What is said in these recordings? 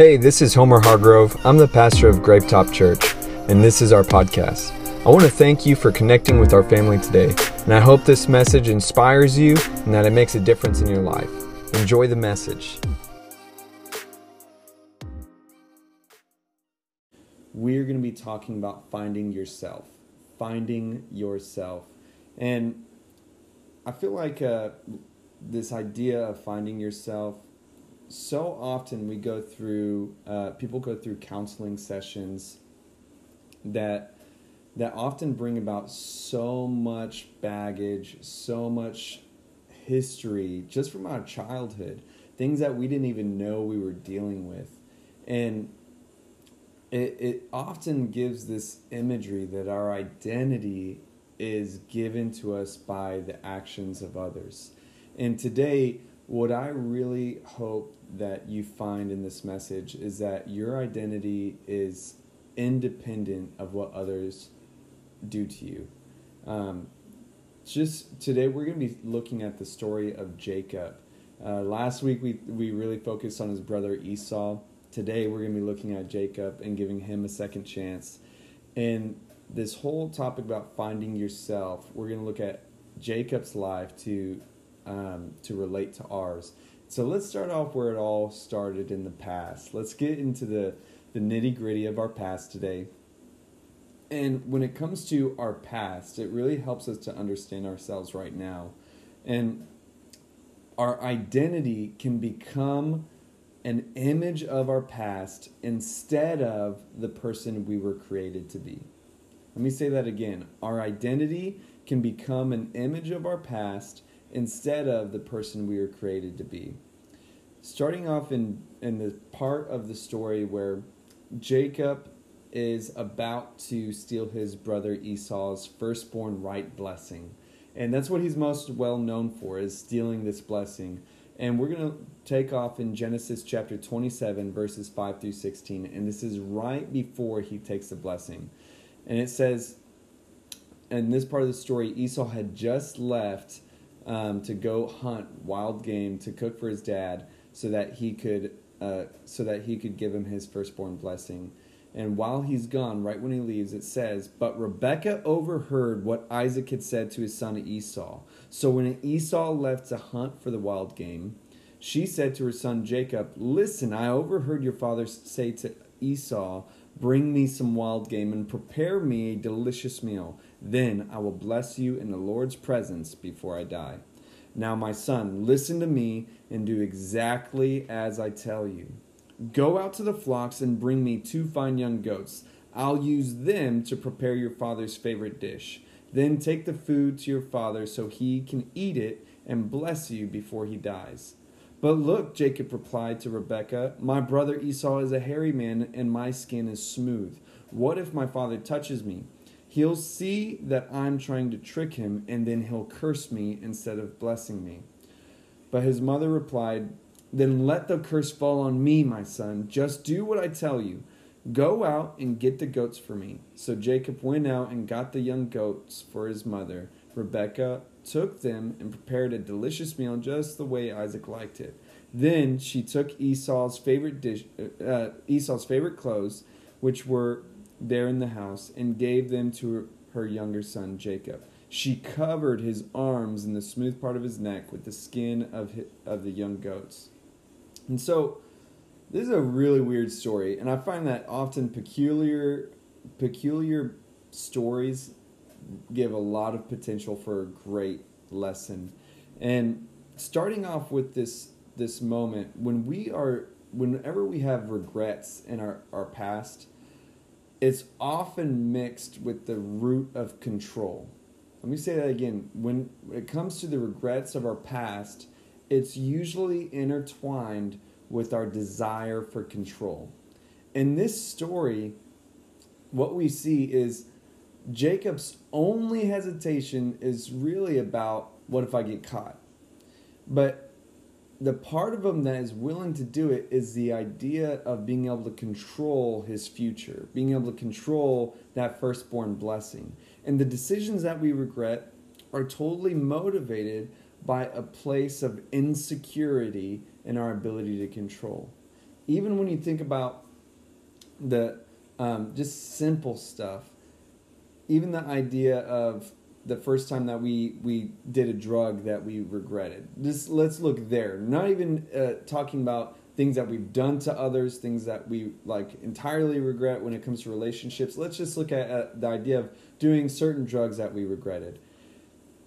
Hey, this is Homer Hargrove. I'm the pastor of Grapetop Church, and this is our podcast. I want to thank you for connecting with our family today, and I hope this message inspires you and that it makes a difference in your life. Enjoy the message. We're going to be talking about finding yourself. Finding yourself. And I feel like uh, this idea of finding yourself so often we go through uh, people go through counseling sessions that that often bring about so much baggage so much history just from our childhood things that we didn't even know we were dealing with. And it, it often gives this imagery that our identity is given to us by the actions of others. And today what I really hope that you find in this message is that your identity is independent of what others do to you. Um, just today, we're going to be looking at the story of Jacob. Uh, last week, we, we really focused on his brother Esau. Today, we're going to be looking at Jacob and giving him a second chance. And this whole topic about finding yourself, we're going to look at Jacob's life to um, to relate to ours. So let's start off where it all started in the past. Let's get into the, the nitty gritty of our past today. And when it comes to our past, it really helps us to understand ourselves right now. And our identity can become an image of our past instead of the person we were created to be. Let me say that again. Our identity can become an image of our past instead of the person we were created to be. Starting off in, in the part of the story where Jacob is about to steal his brother Esau's firstborn right blessing. And that's what he's most well known for is stealing this blessing. And we're going to take off in Genesis chapter 27 verses 5 through 16 and this is right before he takes the blessing. And it says in this part of the story Esau had just left um, to go hunt wild game to cook for his dad so that he could uh, so that he could give him his firstborn blessing. And while he's gone, right when he leaves, it says, But Rebekah overheard what Isaac had said to his son Esau. So when Esau left to hunt for the wild game, she said to her son Jacob, Listen, I overheard your father say to Esau, Bring me some wild game and prepare me a delicious meal. Then I will bless you in the Lord's presence before I die. Now, my son, listen to me and do exactly as I tell you. Go out to the flocks and bring me two fine young goats. I'll use them to prepare your father's favorite dish. Then take the food to your father so he can eat it and bless you before he dies. But look, Jacob replied to Rebekah, my brother Esau is a hairy man and my skin is smooth. What if my father touches me? He'll see that I'm trying to trick him, and then he'll curse me instead of blessing me. But his mother replied, Then let the curse fall on me, my son. Just do what I tell you. Go out and get the goats for me. So Jacob went out and got the young goats for his mother. Rebekah took them and prepared a delicious meal just the way Isaac liked it. Then she took Esau's favorite dish, uh, Esau's favorite clothes, which were there in the house and gave them to her younger son Jacob. She covered his arms and the smooth part of his neck with the skin of his, of the young goats. And so this is a really weird story and I find that often peculiar peculiar stories give a lot of potential for a great lesson. And starting off with this this moment when we are whenever we have regrets in our, our past, it's often mixed with the root of control. Let me say that again. When it comes to the regrets of our past, it's usually intertwined with our desire for control. In this story, what we see is Jacob's only hesitation is really about what if I get caught? But the part of him that is willing to do it is the idea of being able to control his future, being able to control that firstborn blessing. And the decisions that we regret are totally motivated by a place of insecurity in our ability to control. even when you think about the um, just simple stuff, even the idea of the first time that we we did a drug that we regretted. Just let's look there. Not even uh, talking about things that we've done to others, things that we like entirely regret when it comes to relationships. Let's just look at uh, the idea of doing certain drugs that we regretted.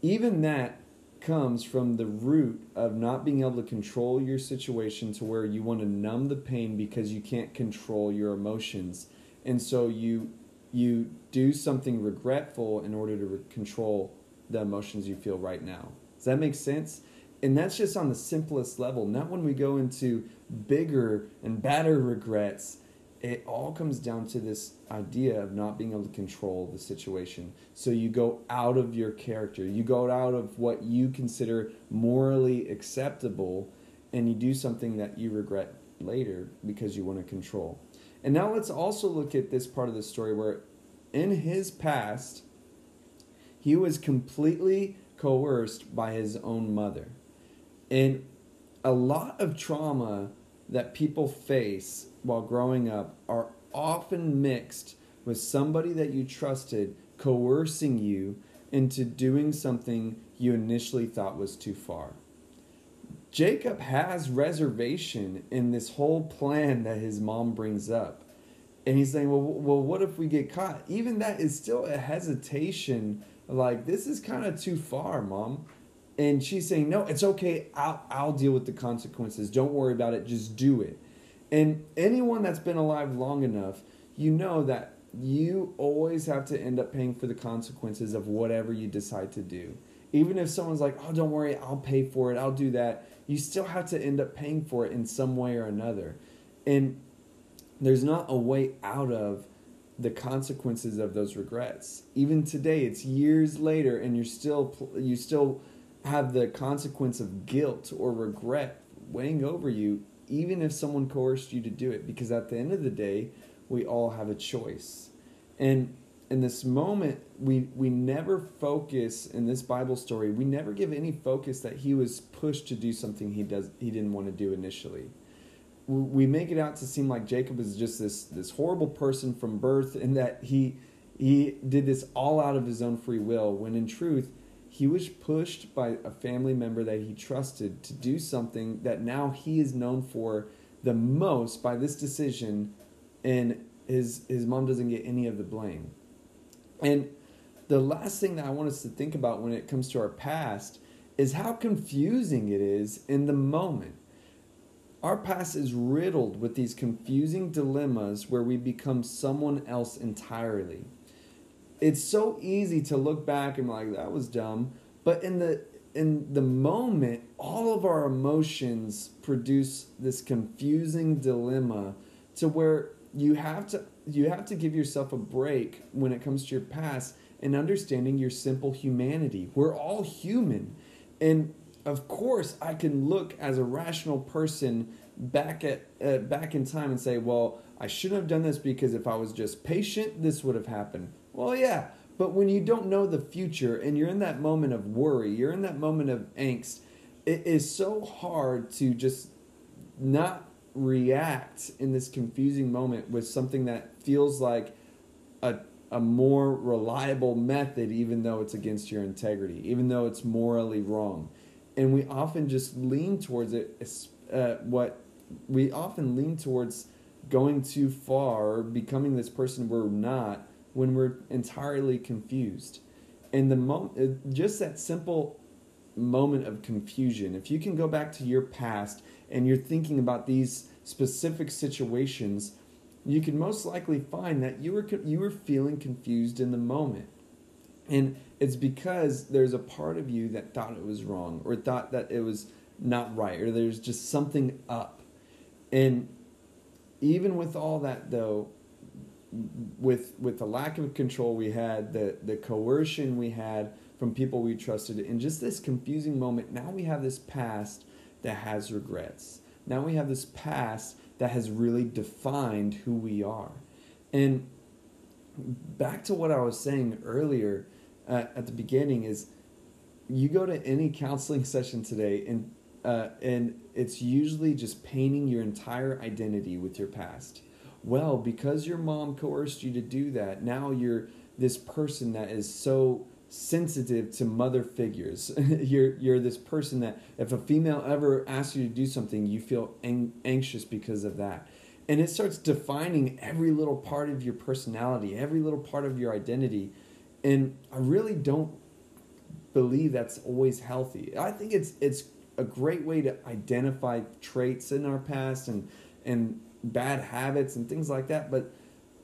Even that comes from the root of not being able to control your situation to where you want to numb the pain because you can't control your emotions. And so you you do something regretful in order to re- control the emotions you feel right now. Does that make sense? And that's just on the simplest level. Not when we go into bigger and badder regrets. It all comes down to this idea of not being able to control the situation. So you go out of your character, you go out of what you consider morally acceptable, and you do something that you regret later because you want to control. And now let's also look at this part of the story where in his past, he was completely coerced by his own mother. And a lot of trauma that people face while growing up are often mixed with somebody that you trusted coercing you into doing something you initially thought was too far. Jacob has reservation in this whole plan that his mom brings up. And he's saying, well, well, what if we get caught? Even that is still a hesitation. Like, this is kind of too far, mom. And she's saying, no, it's okay. I'll, I'll deal with the consequences. Don't worry about it. Just do it. And anyone that's been alive long enough, you know that you always have to end up paying for the consequences of whatever you decide to do. Even if someone's like, oh, don't worry, I'll pay for it, I'll do that, you still have to end up paying for it in some way or another. And there's not a way out of the consequences of those regrets. Even today, it's years later, and you're still you still have the consequence of guilt or regret weighing over you, even if someone coerced you to do it. Because at the end of the day, we all have a choice, and in this moment, we we never focus in this Bible story. We never give any focus that he was pushed to do something he does he didn't want to do initially we make it out to seem like Jacob is just this this horrible person from birth, and that he he did this all out of his own free will. When in truth, he was pushed by a family member that he trusted to do something that now he is known for the most by this decision, and his his mom doesn't get any of the blame. And the last thing that I want us to think about when it comes to our past is how confusing it is in the moment our past is riddled with these confusing dilemmas where we become someone else entirely. It's so easy to look back and be like, that was dumb. But in the in the moment, all of our emotions produce this confusing dilemma to where you have to you have to give yourself a break when it comes to your past and understanding your simple humanity. We're all human. And of course, I can look as a rational person back at uh, back in time and say, "Well, I shouldn't have done this because if I was just patient, this would have happened." Well, yeah, but when you don't know the future and you're in that moment of worry, you're in that moment of angst, it is so hard to just not react in this confusing moment with something that feels like a a more reliable method even though it's against your integrity, even though it's morally wrong and we often just lean towards it. Uh, what we often lean towards going too far, becoming this person we're not when we're entirely confused. And the mo- uh, just that simple moment of confusion. If you can go back to your past and you're thinking about these specific situations, you can most likely find that you were you were feeling confused in the moment. And it's because there's a part of you that thought it was wrong or thought that it was not right or there's just something up. And even with all that though, with with the lack of control we had, the the coercion we had from people we trusted, in just this confusing moment, now we have this past that has regrets. Now we have this past that has really defined who we are. And back to what I was saying earlier, uh, at the beginning is you go to any counseling session today and uh, and it's usually just painting your entire identity with your past. Well, because your mom coerced you to do that, now you're this person that is so sensitive to mother figures. you're you're this person that if a female ever asks you to do something, you feel ang- anxious because of that. And it starts defining every little part of your personality, every little part of your identity. And I really don't believe that's always healthy. I think it's it's a great way to identify traits in our past and and bad habits and things like that, but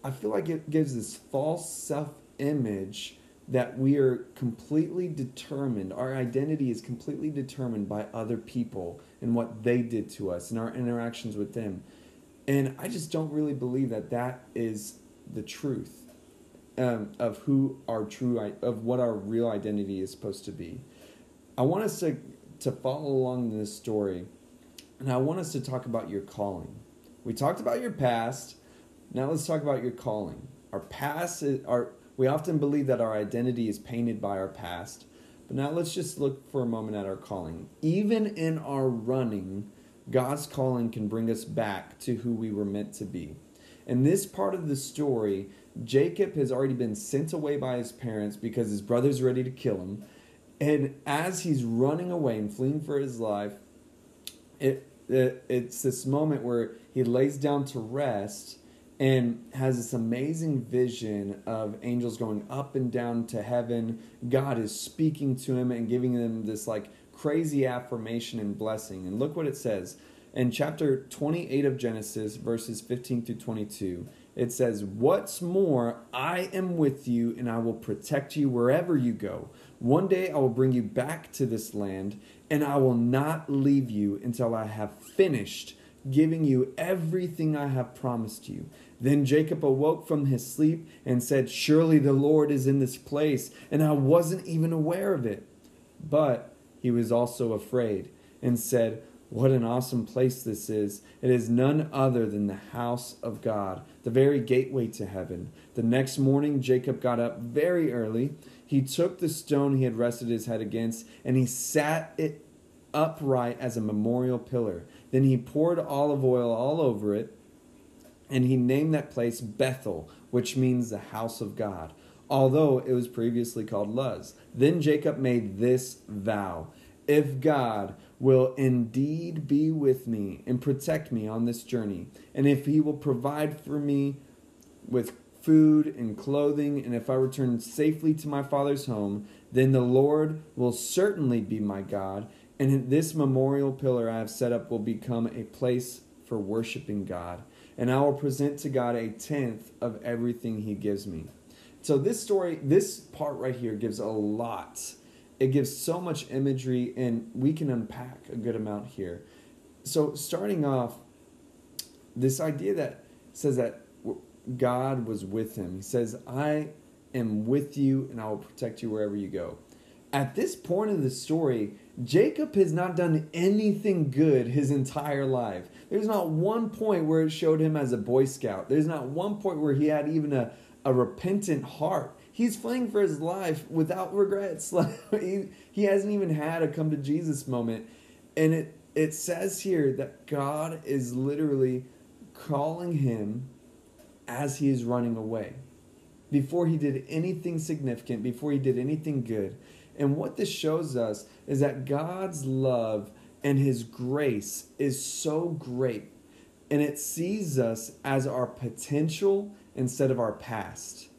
I feel like it gives this false self-image that we are completely determined, our identity is completely determined by other people and what they did to us and our interactions with them. And I just don't really believe that that is the truth um, of who our true, of what our real identity is supposed to be. I want us to, to follow along this story, and I want us to talk about your calling. We talked about your past. Now let's talk about your calling. Our past is, our we often believe that our identity is painted by our past, but now let's just look for a moment at our calling. Even in our running, God's calling can bring us back to who we were meant to be. In this part of the story, Jacob has already been sent away by his parents because his brother's ready to kill him. And as he's running away and fleeing for his life, it, it it's this moment where he lays down to rest and has this amazing vision of angels going up and down to heaven. God is speaking to him and giving him this like crazy affirmation and blessing. And look what it says in chapter 28 of Genesis, verses 15 through 22. It says, What's more, I am with you and I will protect you wherever you go. One day I will bring you back to this land and I will not leave you until I have finished giving you everything I have promised you. Then Jacob awoke from his sleep and said, Surely the Lord is in this place, and I wasn't even aware of it. But he was also afraid and said, What an awesome place this is! It is none other than the house of God, the very gateway to heaven. The next morning, Jacob got up very early. He took the stone he had rested his head against, and he sat it upright as a memorial pillar. Then he poured olive oil all over it and he named that place Bethel, which means the house of God, although it was previously called Luz. Then Jacob made this vow If God will indeed be with me and protect me on this journey, and if he will provide for me with food and clothing, and if I return safely to my father's home, then the Lord will certainly be my God, and this memorial pillar I have set up will become a place for worshiping God and I will present to God a tenth of everything He gives me. So, this story, this part right here gives a lot. It gives so much imagery, and we can unpack a good amount here. So, starting off, this idea that says that God was with him. He says, I am with you, and I will protect you wherever you go. At this point of the story, Jacob has not done anything good his entire life. There's not one point where it showed him as a Boy Scout. There's not one point where he had even a, a repentant heart. He's fleeing for his life without regrets. he, he hasn't even had a come to Jesus moment. And it, it says here that God is literally calling him as he is running away. Before he did anything significant, before he did anything good. And what this shows us is that God's love and his grace is so great and it sees us as our potential instead of our past.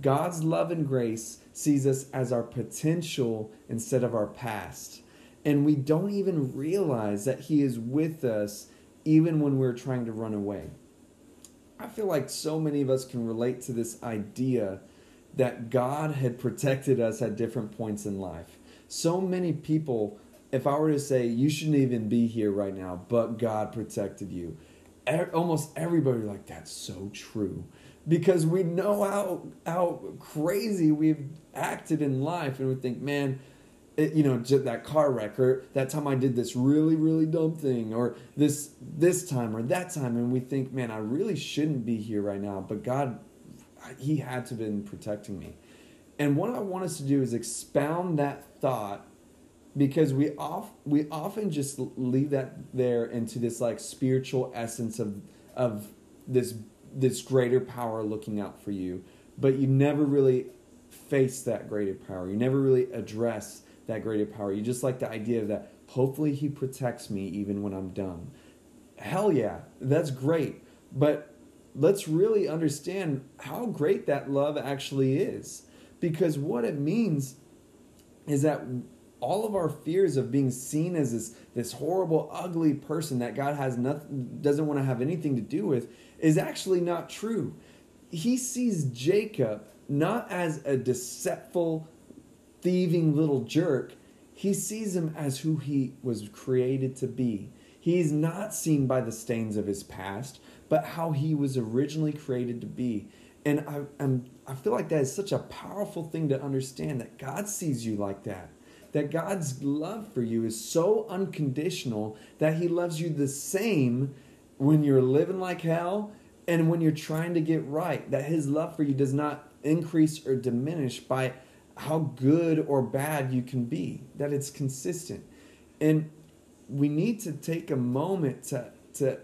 God's love and grace sees us as our potential instead of our past. And we don't even realize that He is with us even when we're trying to run away. I feel like so many of us can relate to this idea that God had protected us at different points in life. So many people if I were to say you shouldn't even be here right now, but God protected you, almost everybody like that's so true because we know how how crazy we've acted in life, and we think, man. It, you know, that car wreck, or that time I did this really, really dumb thing, or this this time or that time, and we think, man, I really shouldn't be here right now, but God, He had to have been protecting me. And what I want us to do is expound that thought because we off we often just leave that there into this like spiritual essence of of this this greater power looking out for you. But you never really face that greater power. You never really address that greater power. You just like the idea that hopefully he protects me even when i'm dumb. Hell yeah that's great. But let's really understand how great that love actually is because what it means is that all of our fears of being seen as this this horrible ugly person that God has nothing doesn't want to have anything to do with is actually not true. He sees Jacob not as a deceitful thieving little jerk. He sees him as who he was created to be. He's not seen by the stains of his past, but how he was originally created to be. And I, I'm, I feel like that is such a powerful thing to understand that God sees you like that that God's love for you is so unconditional that He loves you the same when you're living like hell and when you're trying to get right. That His love for you does not increase or diminish by how good or bad you can be, that it's consistent. And we need to take a moment to, to,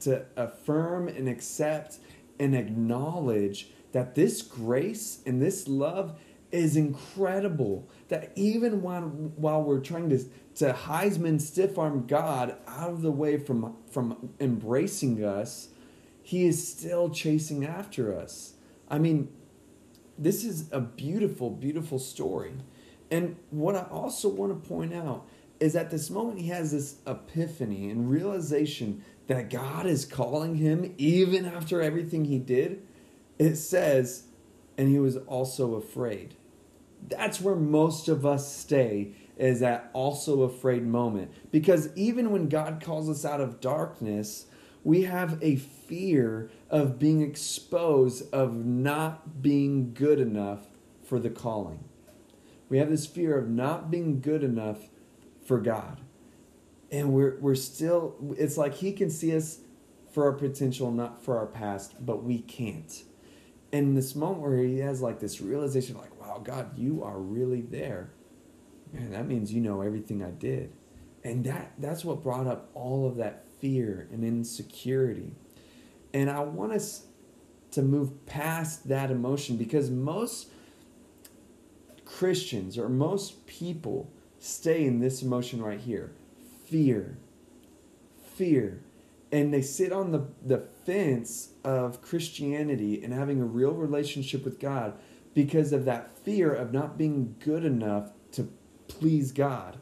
to affirm and accept and acknowledge that this grace and this love is incredible that even while while we're trying to to Heisman stiff arm God out of the way from from embracing us, He is still chasing after us. I mean, this is a beautiful, beautiful story. And what I also want to point out is at this moment he has this epiphany and realization that God is calling him even after everything he did. It says, and he was also afraid. That's where most of us stay is that also afraid moment. Because even when god calls us out of darkness we have a fear of being exposed of not being good enough for the calling. We have this fear of not being good enough for god and we're, we're still it's like he can see us for our potential not for our past but we can't And this moment where he has like this realization like wow, God, you are really there. Man, that means you know everything I did. And that that's what brought up all of that fear and insecurity. And I want us to move past that emotion because most Christians or most people stay in this emotion right here fear. Fear. And they sit on the, the fence of Christianity and having a real relationship with God because of that fear of not being good enough to please God.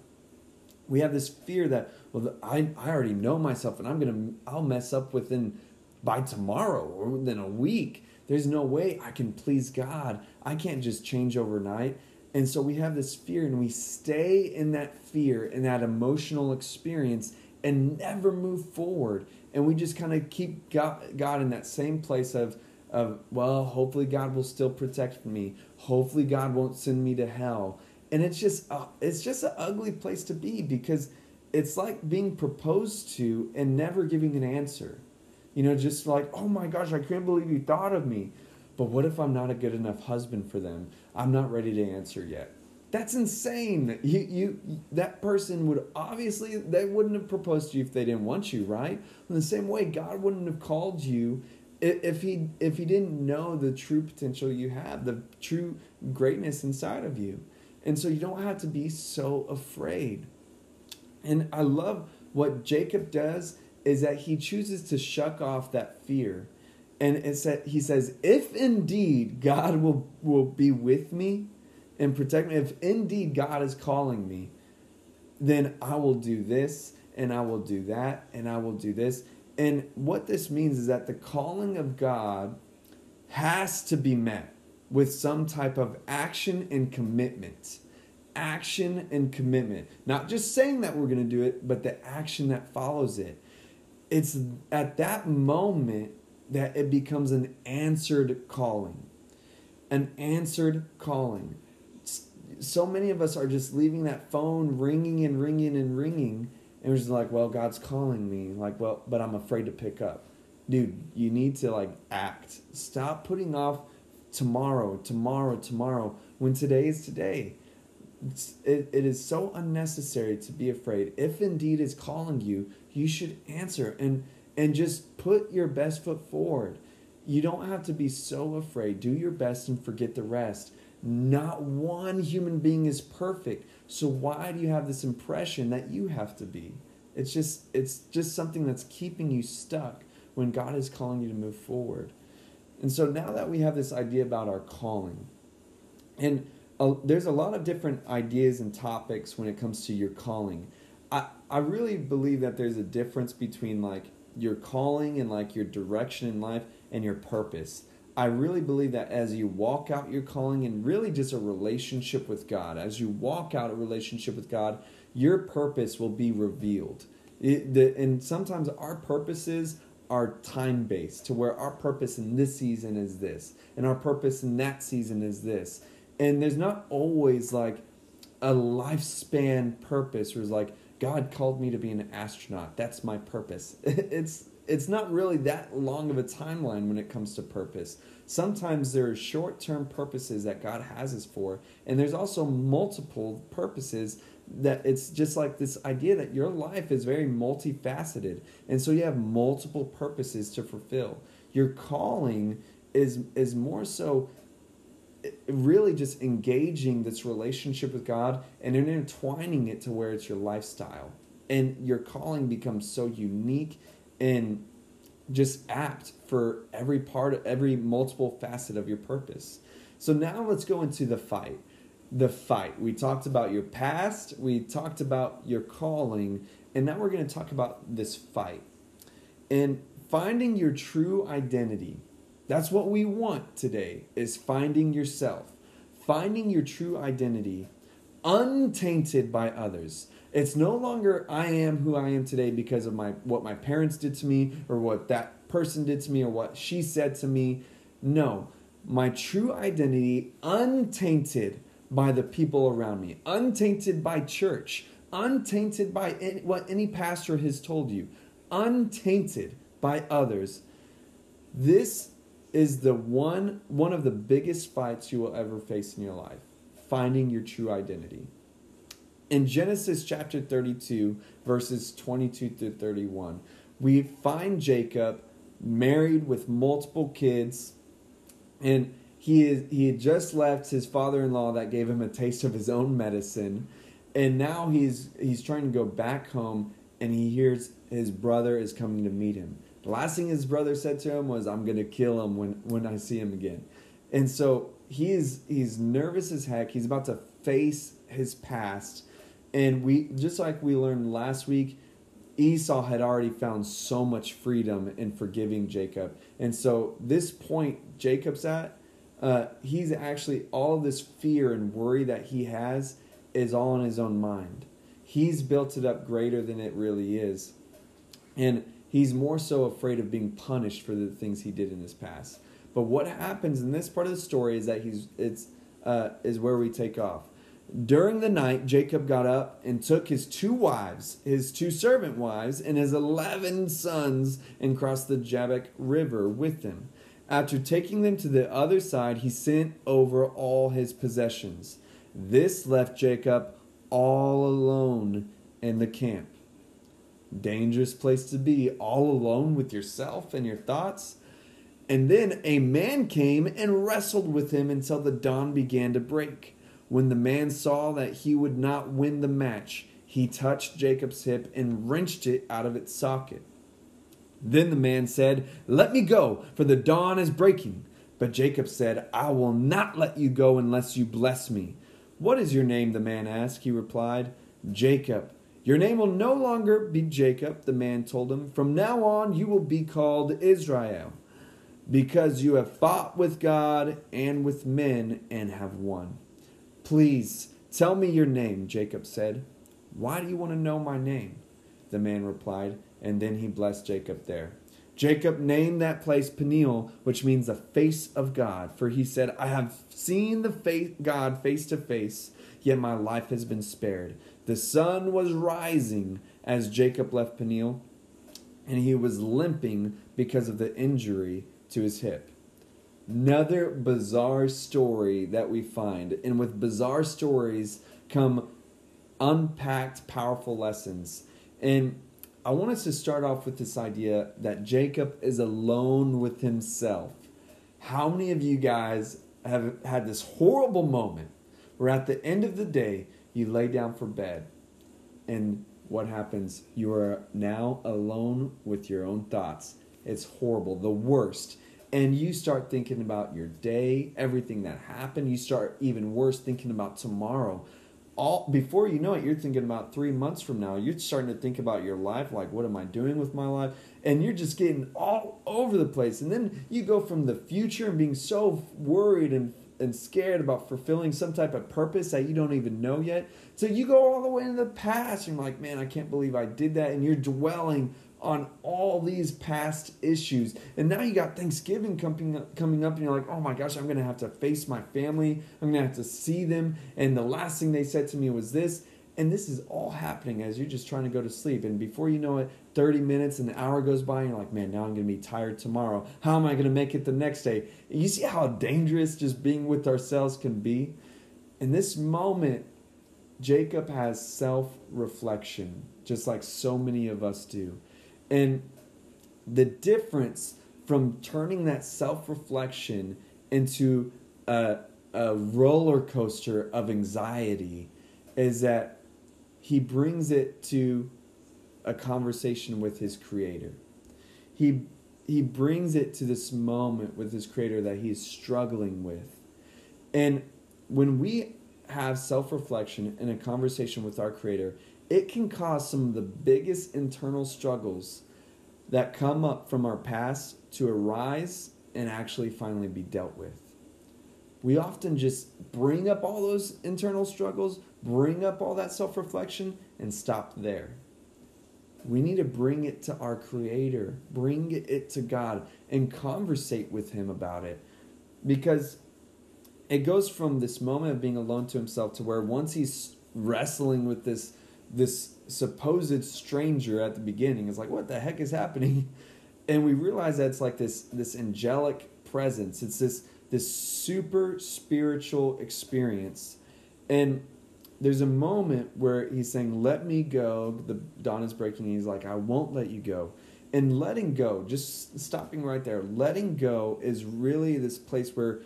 We have this fear that, well, I, I already know myself and I'm going to, I'll mess up within, by tomorrow or within a week. There's no way I can please God. I can't just change overnight. And so we have this fear and we stay in that fear, and that emotional experience and never move forward. And we just kind of keep God, in that same place of, of well hopefully god will still protect me. Hopefully god won't send me to hell. And it's just uh, it's just an ugly place to be because it's like being proposed to and never giving an answer. You know just like oh my gosh i can't believe you thought of me but what if i'm not a good enough husband for them i'm not ready to answer yet that's insane you, you that person would obviously they wouldn't have proposed to you if they didn't want you right in the same way god wouldn't have called you if he if he didn't know the true potential you have, the true greatness inside of you. And so you don't have to be so afraid. And I love what Jacob does is that he chooses to shuck off that fear. And it said he says, if indeed God will will be with me and protect me, if indeed God is calling me, then I will do this and I will do that and I will do this. And what this means is that the calling of God has to be met with some type of action and commitment. Action and commitment. Not just saying that we're going to do it, but the action that follows it. It's at that moment that it becomes an answered calling. An answered calling. So many of us are just leaving that phone ringing and ringing and ringing and we're just like, well, God's calling me. Like, well, but I'm afraid to pick up. Dude, you need to like act. Stop putting off tomorrow, tomorrow, tomorrow when today is today. it, it is so unnecessary to be afraid. If indeed is calling you, you should answer and and just put your best foot forward. You don't have to be so afraid. Do your best and forget the rest. Not one human being is perfect. So why do you have this impression that you have to be? It's just it's just something that's keeping you stuck when God is calling you to move forward. And so now that we have this idea about our calling, and uh, there's a lot of different ideas and topics when it comes to your calling. I, I really believe that there's a difference between like your calling and like your direction in life and your purpose. I really believe that as you walk out your calling and really just a relationship with God, as you walk out a relationship with God, your purpose will be revealed. It, the, and sometimes our purposes are time based to where our purpose in this season is this, and our purpose in that season is this. And there's not always like a lifespan purpose where it's like, God called me to be an astronaut. That's my purpose. It's it's not really that long of a timeline when it comes to purpose. Sometimes there are short term purposes that God has us for, and there's also multiple purposes that it's just like this idea that your life is very multifaceted. And so you have multiple purposes to fulfill. Your calling is is more so really just engaging this relationship with God and intertwining it to where it's your lifestyle. And your calling becomes so unique and just apt for every part of every multiple facet of your purpose. So now let's go into the fight. The fight. We talked about your past, we talked about your calling, and now we're going to talk about this fight. And finding your true identity. That's what we want today is finding yourself. Finding your true identity untainted by others. It's no longer I am who I am today because of my what my parents did to me or what that person did to me or what she said to me. No, my true identity untainted by the people around me, untainted by church, untainted by any, what any pastor has told you, untainted by others. This is the one one of the biggest fights you will ever face in your life, finding your true identity in Genesis chapter 32, verses 22 through 31, we find Jacob married with multiple kids, and he is, he had just left his father-in-law that gave him a taste of his own medicine, and now he's he's trying to go back home, and he hears his brother is coming to meet him. The last thing his brother said to him was, "I'm going to kill him when when I see him again," and so he's he's nervous as heck. He's about to face his past and we just like we learned last week, Esau had already found so much freedom in forgiving Jacob. And so this point Jacob's at, uh, he's actually all this fear and worry that he has is all in his own mind. He's built it up greater than it really is. And he's more so afraid of being punished for the things he did in his past. But what happens in this part of the story is that he's it's uh, is where we take off. During the night, Jacob got up and took his two wives, his two servant wives, and his eleven sons and crossed the Jabbok River with them. After taking them to the other side, he sent over all his possessions. This left Jacob all alone in the camp. Dangerous place to be, all alone with yourself and your thoughts. And then a man came and wrestled with him until the dawn began to break. When the man saw that he would not win the match, he touched Jacob's hip and wrenched it out of its socket. Then the man said, Let me go, for the dawn is breaking. But Jacob said, I will not let you go unless you bless me. What is your name? the man asked. He replied, Jacob. Your name will no longer be Jacob, the man told him. From now on, you will be called Israel, because you have fought with God and with men and have won. Please tell me your name, Jacob said. Why do you want to know my name? The man replied, and then he blessed Jacob there. Jacob named that place Peniel, which means the face of God, for he said, I have seen the face, God face to face, yet my life has been spared. The sun was rising as Jacob left Peniel, and he was limping because of the injury to his hip. another bizarre story that we find. And with bizarre stories come unpacked, powerful lessons. And I want us to start off with this idea that Jacob is alone with himself. How many of you guys have had this horrible moment where at the end of the day you lay down for bed and what happens? You are now alone with your own thoughts. It's horrible, the worst. And you start thinking about your day, everything that happened. You start even worse thinking about tomorrow all before you know it you're thinking about three months from now you're starting to think about your life like what am i doing with my life and you're just getting all over the place and then you go from the future and being so worried and and scared about fulfilling some type of purpose that you don't even know yet so you go all the way into the past and you're like man i can't believe i did that and you're dwelling on all these past issues. And now you got Thanksgiving coming up, coming up, and you're like, oh my gosh, I'm going to have to face my family. I'm going to have to see them. And the last thing they said to me was this. And this is all happening as you're just trying to go to sleep. And before you know it, 30 minutes, and an hour goes by, and you're like, man, now I'm going to be tired tomorrow. How am I going to make it the next day? You see how dangerous just being with ourselves can be? In this moment, Jacob has self reflection, just like so many of us do. And the difference from turning that self reflection into a, a roller coaster of anxiety is that he brings it to a conversation with his creator. He he brings it to this moment with his creator that he's struggling with. And when we have self-reflection and a conversation with our creator, it can cause some of the biggest internal struggles that come up from our past to arise and actually finally be dealt with. We often just bring up all those internal struggles, bring up all that self reflection, and stop there. We need to bring it to our Creator, bring it to God, and conversate with Him about it. Because it goes from this moment of being alone to Himself to where once He's wrestling with this this supposed stranger at the beginning is like, what the heck is happening? And we realize that it's like this this angelic presence. It's this this super spiritual experience. And there's a moment where he's saying, Let me go. The dawn is breaking. He's like, I won't let you go. And letting go, just stopping right there, letting go is really this place where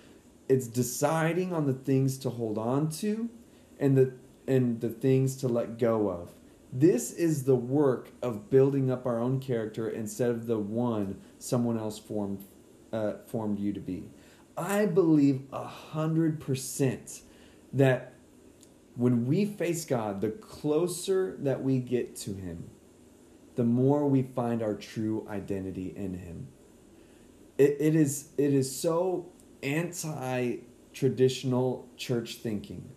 it's deciding on the things to hold on to and the and the things to let go of. This is the work of building up our own character instead of the one someone else formed uh, formed you to be. I believe a hundred percent that when we face God, the closer that we get to Him, the more we find our true identity in Him. It, it is it is so anti traditional church thinking.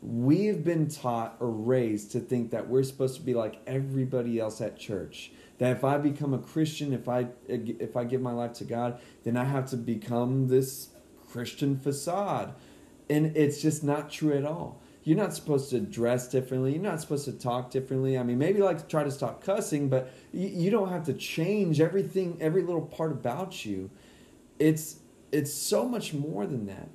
We've been taught or raised to think that we're supposed to be like everybody else at church. That if i become a christian if i if i give my life to god then i have to become this christian facade. And it's just not true at all you're not supposed to dress differently you're not supposed to talk differently. I mean maybe like try to stop cussing but you, you don't have to change everything every little part about you. It's it's so much more than that.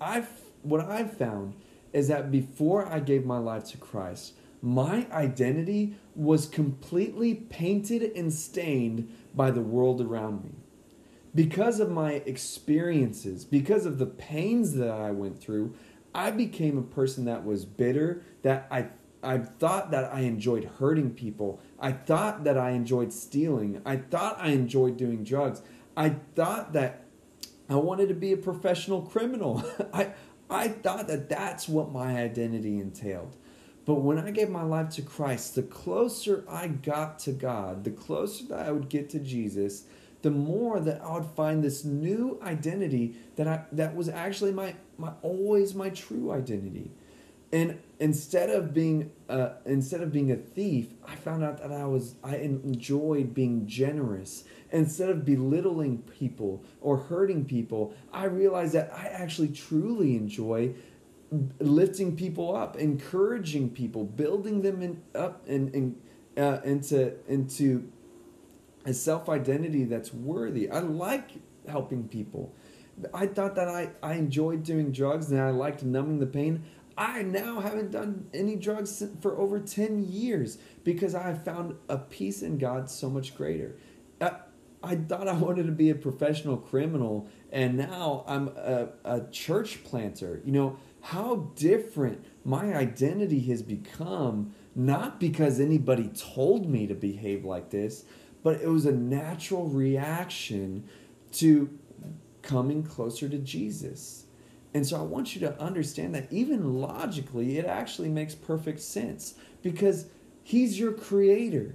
I've what i've found is that before I gave my life to Christ, my identity was completely painted and stained by the world around me. Because of my experiences, because of the pains that I went through, I became a person that was bitter, that I I thought that I enjoyed hurting people. I thought that I enjoyed stealing. I thought I enjoyed doing drugs. I thought that I wanted to be a professional criminal. I I thought that that's what my identity entailed. But when I gave my life to Christ, the closer I got to God, the closer that I would get to Jesus, the more that I would find this new identity that I that was actually my my always my true identity. And instead of being uh, instead of being a thief, I found out that I was I enjoyed being generous instead of belittling people or hurting people, I realized that I actually truly enjoy lifting people up, encouraging people, building them in, up and, and uh, into into a self identity that's worthy. I like helping people, I thought that I, I enjoyed doing drugs and I liked numbing the pain. I now haven't done any drugs for over 10 years because I found a peace in God so much greater. I, I thought I wanted to be a professional criminal and now I'm a, a church planter. You know, how different my identity has become, not because anybody told me to behave like this, but it was a natural reaction to coming closer to Jesus. And so I want you to understand that even logically, it actually makes perfect sense because He's your creator.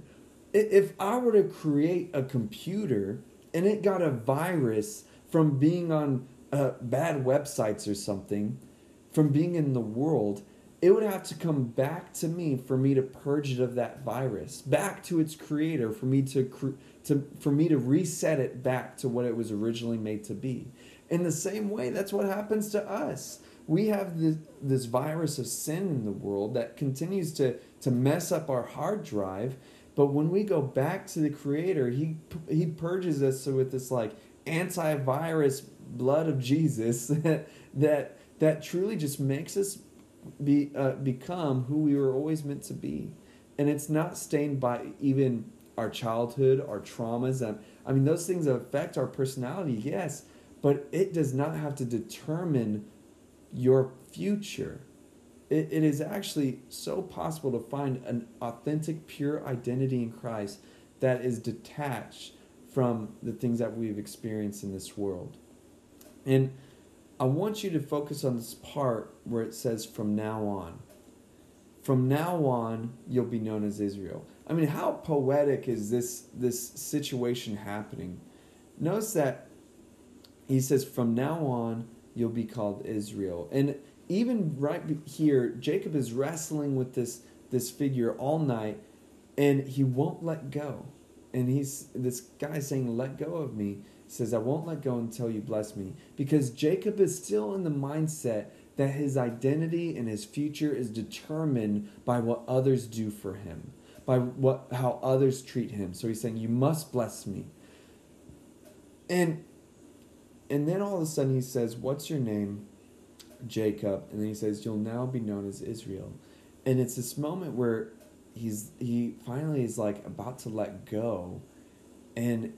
If I were to create a computer and it got a virus from being on uh, bad websites or something, from being in the world, it would have to come back to me for me to purge it of that virus, back to its creator for me to to for me to reset it back to what it was originally made to be. In the same way, that's what happens to us. We have this, this virus of sin in the world that continues to to mess up our hard drive, but when we go back to the creator, he he purges us with this like antivirus blood of Jesus that that truly just makes us be uh, become who we were always meant to be, and it's not stained by even our childhood, our traumas. And I mean, those things affect our personality, yes, but it does not have to determine your future. It, it is actually so possible to find an authentic, pure identity in Christ that is detached from the things that we've experienced in this world. And I want you to focus on this part where it says from now on. From now on, you'll be known as Israel. I mean, how poetic is this this situation happening? Notice that he says, "From now on, you'll be called Israel." And even right here, Jacob is wrestling with this this figure all night, and he won't let go. And he's this guy saying, "Let go of me." Says, I won't let go until you bless me. Because Jacob is still in the mindset that his identity and his future is determined by what others do for him, by what how others treat him. So he's saying, You must bless me. And and then all of a sudden he says, What's your name? Jacob. And then he says, You'll now be known as Israel. And it's this moment where he's he finally is like about to let go. And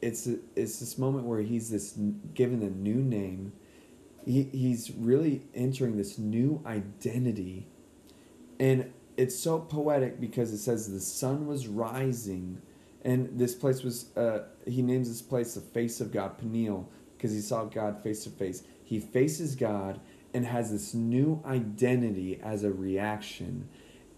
it's it's this moment where he's this given a new name. He he's really entering this new identity, and it's so poetic because it says the sun was rising, and this place was uh, he names this place the face of God Peniel because he saw God face to face. He faces God and has this new identity as a reaction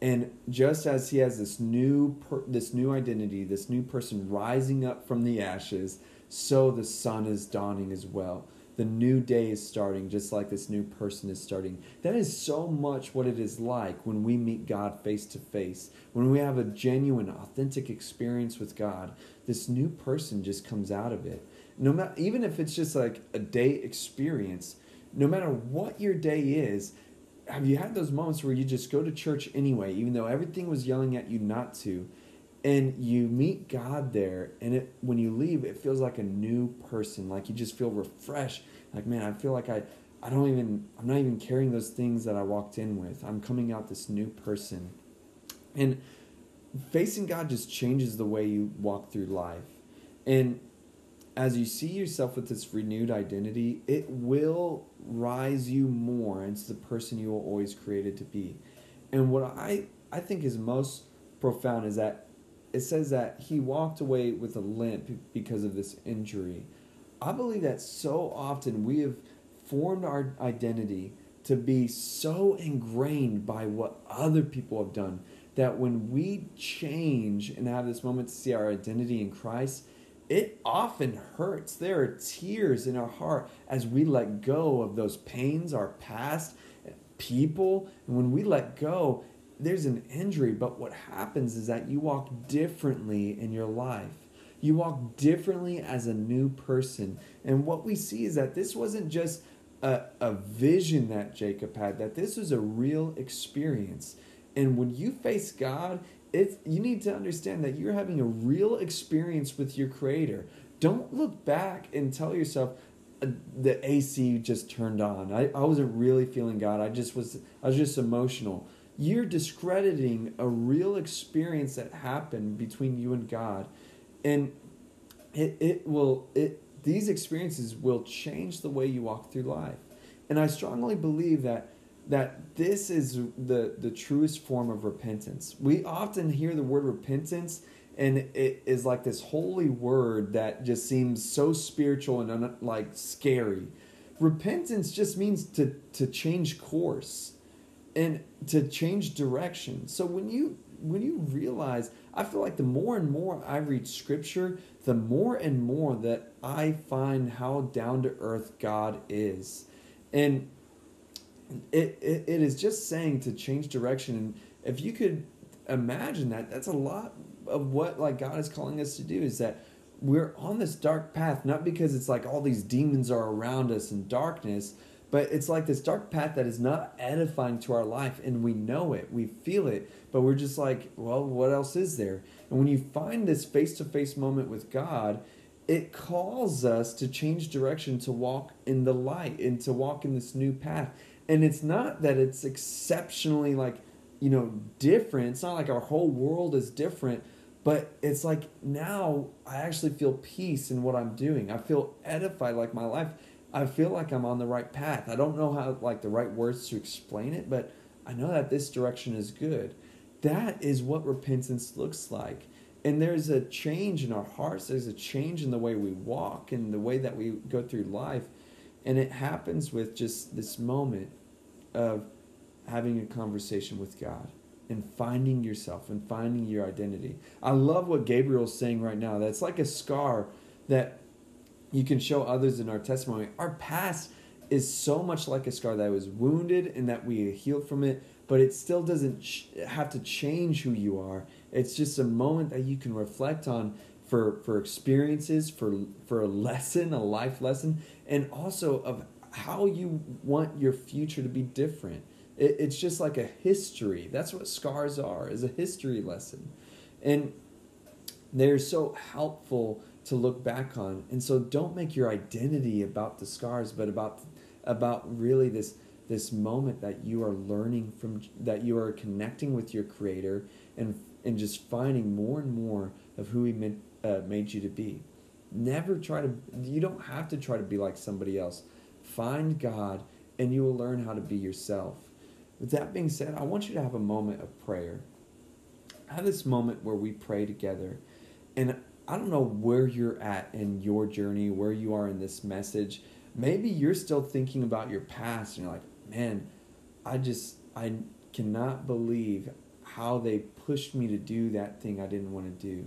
and just as he has this new per, this new identity, this new person rising up from the ashes, so the sun is dawning as well. The new day is starting just like this new person is starting. That is so much what it is like when we meet God face to face. When we have a genuine, authentic experience with God, this new person just comes out of it. No matter even if it's just like a day experience, no matter what your day is, have you had those moments where you just go to church anyway, even though everything was yelling at you not to, and you meet God there, and it when you leave, it feels like a new person, like you just feel refreshed. Like man, I feel like I I don't even I'm not even carrying those things that I walked in with. I'm coming out this new person, and facing God just changes the way you walk through life, and as you see yourself with this renewed identity, it will rise you more into the person you were always created to be. And what I, I think is most profound is that it says that he walked away with a limp because of this injury. I believe that so often we have formed our identity to be so ingrained by what other people have done that when we change and have this moment to see our identity in Christ, it often hurts. There are tears in our heart as we let go of those pains, our past, people. And when we let go, there's an injury. But what happens is that you walk differently in your life. You walk differently as a new person. And what we see is that this wasn't just a, a vision that Jacob had, that this was a real experience. And when you face God it's you need to understand that you're having a real experience with your creator. Don't look back and tell yourself, uh, the AC just turned on. I, I wasn't really feeling God. I just was I was just emotional. You're discrediting a real experience that happened between you and God. And it, it will it these experiences will change the way you walk through life. And I strongly believe that that this is the the truest form of repentance. We often hear the word repentance and it is like this holy word that just seems so spiritual and un, like scary. Repentance just means to to change course and to change direction. So when you when you realize, I feel like the more and more I read scripture, the more and more that I find how down to earth God is. And it, it, it is just saying to change direction. And if you could imagine that, that's a lot of what like God is calling us to do is that we're on this dark path, not because it's like all these demons are around us in darkness, but it's like this dark path that is not edifying to our life, and we know it, we feel it, but we're just like, well, what else is there? And when you find this face to face moment with God, it calls us to change direction, to walk in the light, and to walk in this new path. And it's not that it's exceptionally like, you know, different. It's not like our whole world is different, but it's like now I actually feel peace in what I'm doing. I feel edified like my life I feel like I'm on the right path. I don't know how like the right words to explain it, but I know that this direction is good. That is what repentance looks like. And there's a change in our hearts, there's a change in the way we walk and the way that we go through life. And it happens with just this moment of having a conversation with God and finding yourself and finding your identity. I love what Gabriel's saying right now. That's like a scar that you can show others in our testimony. Our past is so much like a scar that was wounded and that we healed from it, but it still doesn't have to change who you are. It's just a moment that you can reflect on for for experiences, for for a lesson, a life lesson, and also of how you want your future to be different. It, it's just like a history. That's what scars are, is a history lesson, and they're so helpful to look back on. And so don't make your identity about the scars, but about about really this this moment that you are learning from that you are connecting with your creator and and just finding more and more of who he meant, uh, made you to be. Never try to you don't have to try to be like somebody else. Find God and you will learn how to be yourself. With that being said, I want you to have a moment of prayer. Have this moment where we pray together. And I don't know where you're at in your journey, where you are in this message. Maybe you're still thinking about your past and you're like, man, I just, I cannot believe how they pushed me to do that thing I didn't want to do.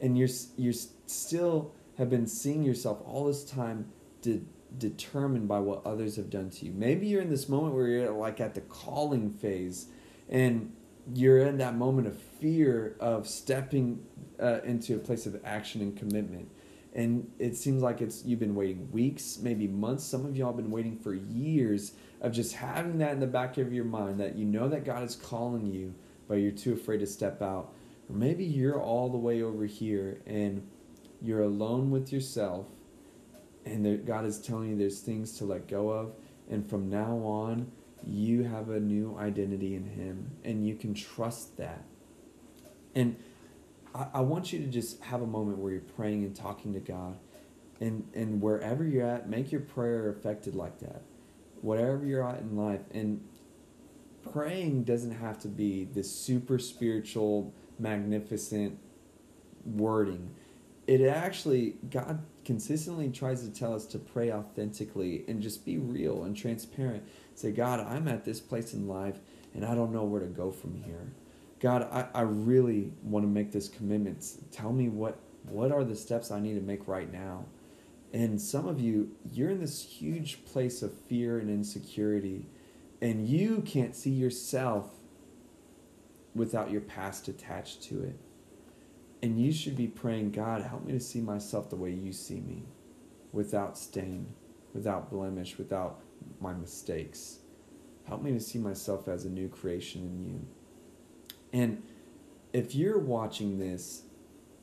And you're, you're still have been seeing yourself all this time de- determined by what others have done to you. Maybe you're in this moment where you're like at the calling phase and you're in that moment of fear of stepping uh, into a place of action and commitment. And it seems like it's you've been waiting weeks, maybe months. Some of y'all have been waiting for years of just having that in the back of your mind that you know that God is calling you, but you're too afraid to step out. Or maybe you're all the way over here and you're alone with yourself, and there, God is telling you there's things to let go of, and from now on, you have a new identity in Him, and you can trust that. And I, I want you to just have a moment where you're praying and talking to God. And, and wherever you're at, make your prayer affected like that. Whatever you're at in life. And praying doesn't have to be this super spiritual, magnificent wording. It actually, God consistently tries to tell us to pray authentically and just be real and transparent. Say, God, I'm at this place in life and I don't know where to go from here. God, I, I really want to make this commitment. Tell me what what are the steps I need to make right now. And some of you, you're in this huge place of fear and insecurity, and you can't see yourself without your past attached to it. And you should be praying, God, help me to see myself the way you see me, without stain, without blemish, without my mistakes. Help me to see myself as a new creation in you. And if you're watching this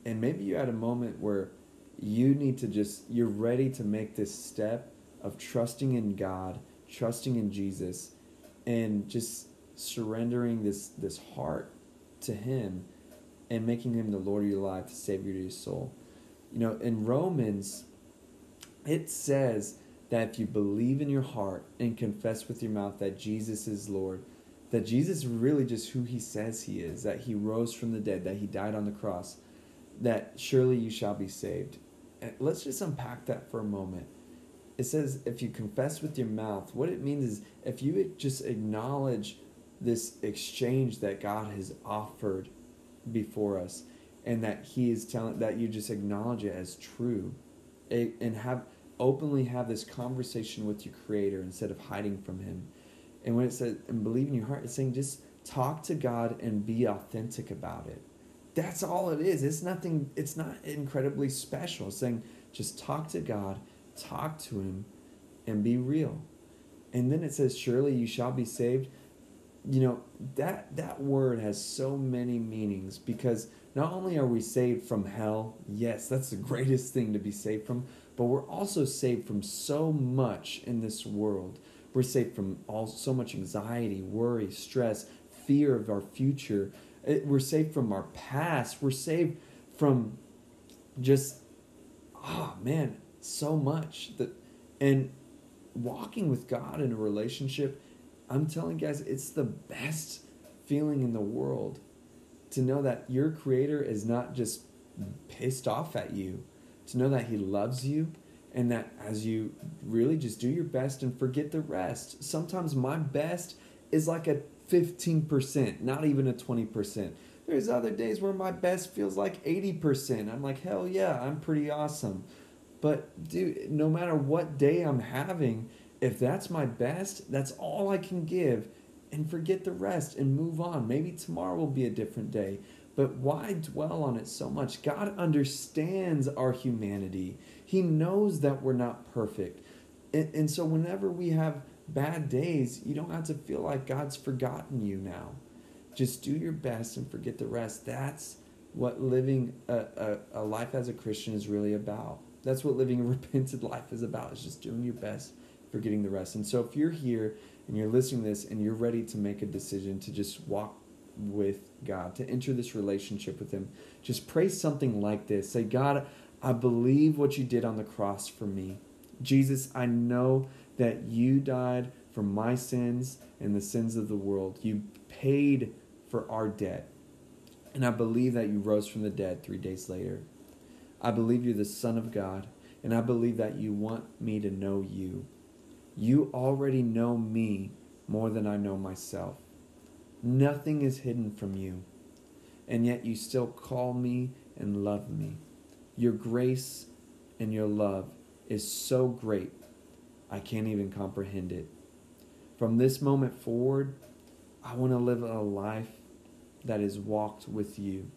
and maybe you're at a moment where you need to just, you're ready to make this step of trusting in God, trusting in Jesus, and just surrendering this this heart to Him and making Him the Lord of your life, the Savior of your soul. You know, in Romans, it says that if you believe in your heart and confess with your mouth that Jesus is Lord, that Jesus is really just who He says He is, that He rose from the dead, that He died on the cross, that surely you shall be saved. And let's just unpack that for a moment it says if you confess with your mouth, what it means is if you just acknowledge this exchange that God has offered before us and that he is telling that you just acknowledge it as true and have openly have this conversation with your creator instead of hiding from him. And when it says and believe in your heart it's saying just talk to god and be authentic about it. That's all it is. It's nothing it's not incredibly special. It's saying just talk to god talk to him and be real. And then it says surely you shall be saved you know that that word has so many meanings because not only are we saved from hell yes that's the greatest thing to be saved from but we're also saved from so much in this world. We're saved from all so much anxiety worry stress fear of our future. It, we're saved from our past. We're saved from just oh man so much that and walking with god in a relationship I'm telling you guys, it's the best feeling in the world to know that your creator is not just pissed off at you, to know that he loves you and that as you really just do your best and forget the rest. Sometimes my best is like a 15%, not even a 20%. There's other days where my best feels like 80%. I'm like, hell yeah, I'm pretty awesome. But dude, no matter what day I'm having, if that's my best, that's all I can give and forget the rest and move on. Maybe tomorrow will be a different day, but why dwell on it so much? God understands our humanity, He knows that we're not perfect. And, and so, whenever we have bad days, you don't have to feel like God's forgotten you now. Just do your best and forget the rest. That's what living a, a, a life as a Christian is really about. That's what living a repented life is about, is just doing your best forgetting the rest. And so if you're here and you're listening to this and you're ready to make a decision to just walk with God, to enter this relationship with Him, just pray something like this. Say, God, I believe what you did on the cross for me. Jesus, I know that you died for my sins and the sins of the world. You paid for our debt. And I believe that you rose from the dead three days later. I believe you're the Son of God, and I believe that you want me to know you. You already know me more than I know myself. Nothing is hidden from you, and yet you still call me and love me. Your grace and your love is so great, I can't even comprehend it. From this moment forward, I want to live a life that is walked with you.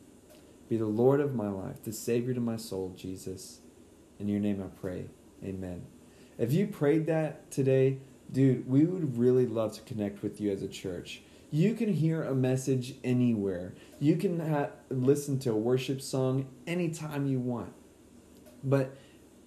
Be the Lord of my life, the Savior to my soul, Jesus. In your name I pray. Amen. If you prayed that today, dude, we would really love to connect with you as a church. You can hear a message anywhere. You can ha- listen to a worship song anytime you want. But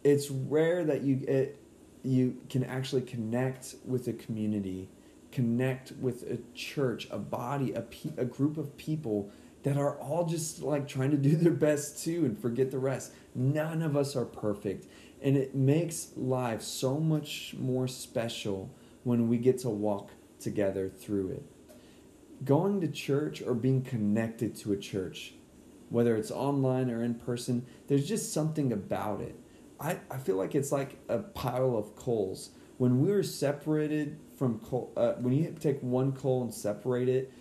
it's rare that you it, you can actually connect with a community, connect with a church, a body, a, pe- a group of people that are all just like trying to do their best too and forget the rest. None of us are perfect. And it makes life so much more special when we get to walk together through it. Going to church or being connected to a church, whether it's online or in person, there's just something about it. I, I feel like it's like a pile of coals. When we're separated from coal, uh, when you take one coal and separate it,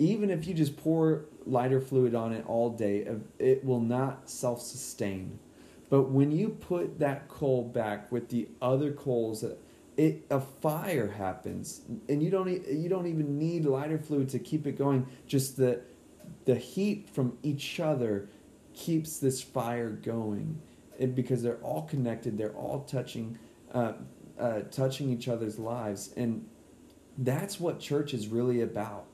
even if you just pour lighter fluid on it all day, it will not self sustain but when you put that coal back with the other coals, it a fire happens, and you don't you don't even need lighter fluid to keep it going. Just the the heat from each other keeps this fire going, and because they're all connected, they're all touching uh, uh, touching each other's lives, and that's what church is really about.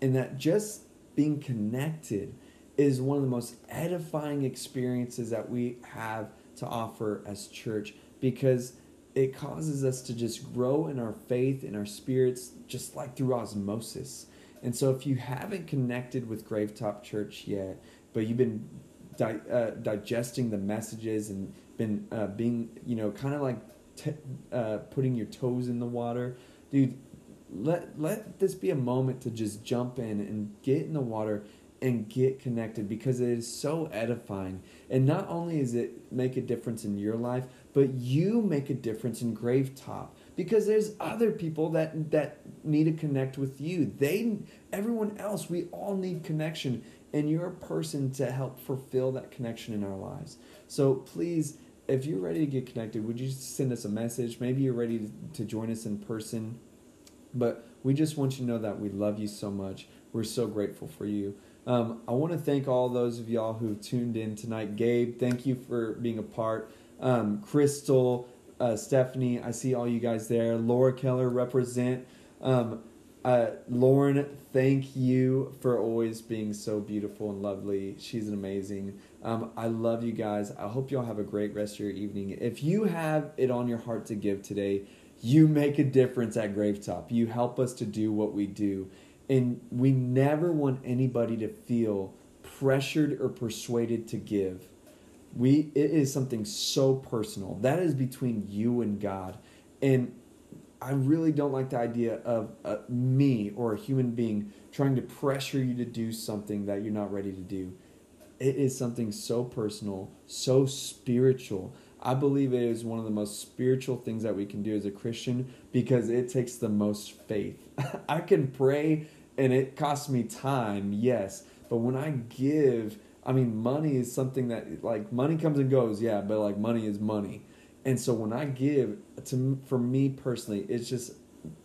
And that just being connected is one of the most edifying experiences that we have to offer as church because it causes us to just grow in our faith in our spirits just like through osmosis. And so if you haven't connected with gravetop church yet but you've been di- uh, digesting the messages and been uh, being you know kind of like t- uh, putting your toes in the water dude let let this be a moment to just jump in and get in the water and get connected because it is so edifying and not only does it make a difference in your life but you make a difference in Gravetop because there's other people that that need to connect with you. They everyone else, we all need connection and you're a person to help fulfill that connection in our lives. So please if you're ready to get connected, would you send us a message? Maybe you're ready to join us in person. But we just want you to know that we love you so much. We're so grateful for you. Um, I want to thank all those of y'all who tuned in tonight. Gabe, thank you for being a part um, Crystal, uh, Stephanie. I see all you guys there. Laura Keller represent. Um, uh, Lauren, thank you for always being so beautiful and lovely. She's an amazing. Um, I love you guys. I hope y'all have a great rest of your evening. If you have it on your heart to give today, you make a difference at Gravetop. You help us to do what we do. And we never want anybody to feel pressured or persuaded to give. We it is something so personal. That is between you and god. And i really don't like the idea of uh, me or a human being trying to pressure you to do something that you're not ready to do. It is something so personal so spiritual. I believe it is one of the most spiritual things that we can do as a christian because it takes the most faith. I can pray and it costs me time yes but when i give I mean, money is something that like money comes and goes, yeah, but like money is money. And so when I give to for me personally, it's just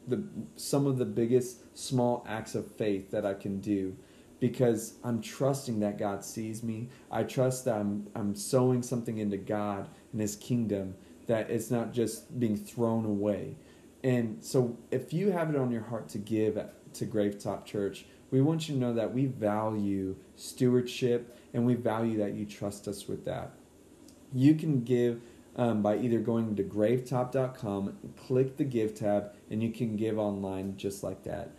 the some of the biggest small acts of faith that I can do because I'm trusting that God sees me. I trust that I'm I'm sowing something into God and his kingdom that it's not just being thrown away. And so if you have it on your heart to give to Gravetop Church, we want you to know that we value stewardship and we value that you trust us with that. You can give um, by either going to gravetop.com, click the give tab, and you can give online just like that.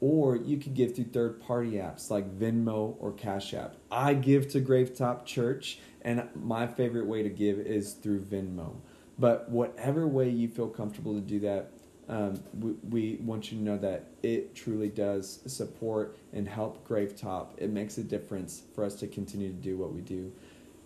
Or you can give through third party apps like Venmo or Cash App. I give to Gravetop Church, and my favorite way to give is through Venmo. But whatever way you feel comfortable to do that, um, we, we, want you to know that it truly does support and help Gravetop. It makes a difference for us to continue to do what we do.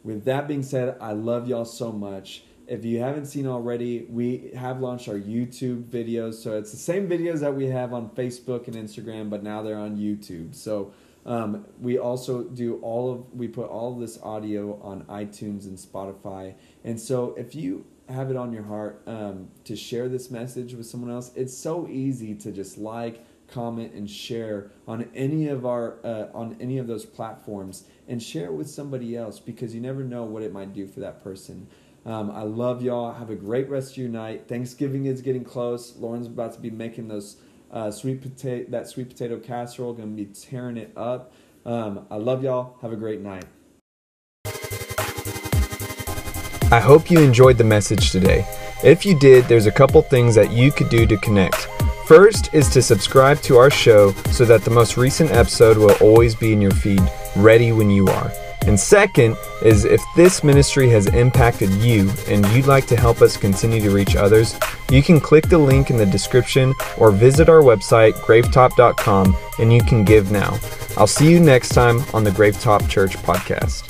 With that being said, I love y'all so much. If you haven't seen already, we have launched our YouTube videos. So it's the same videos that we have on Facebook and Instagram, but now they're on YouTube. So um, we also do all of we put all of this audio on iTunes and Spotify. And so if you have it on your heart um, to share this message with someone else, it's so easy to just like, comment, and share on any of our uh, on any of those platforms, and share it with somebody else because you never know what it might do for that person. Um, I love y'all. Have a great rest of your night. Thanksgiving is getting close. Lauren's about to be making those uh, sweet potato that sweet potato casserole. To be tearing it up. Um, I love y'all. Have a great night. I hope you enjoyed the message today. If you did, there's a couple things that you could do to connect. First is to subscribe to our show so that the most recent episode will always be in your feed, ready when you are. And second is if this ministry has impacted you and you'd like to help us continue to reach others, you can click the link in the description or visit our website, gravetop.com, and you can give now. I'll see you next time on the Gravetop Church podcast.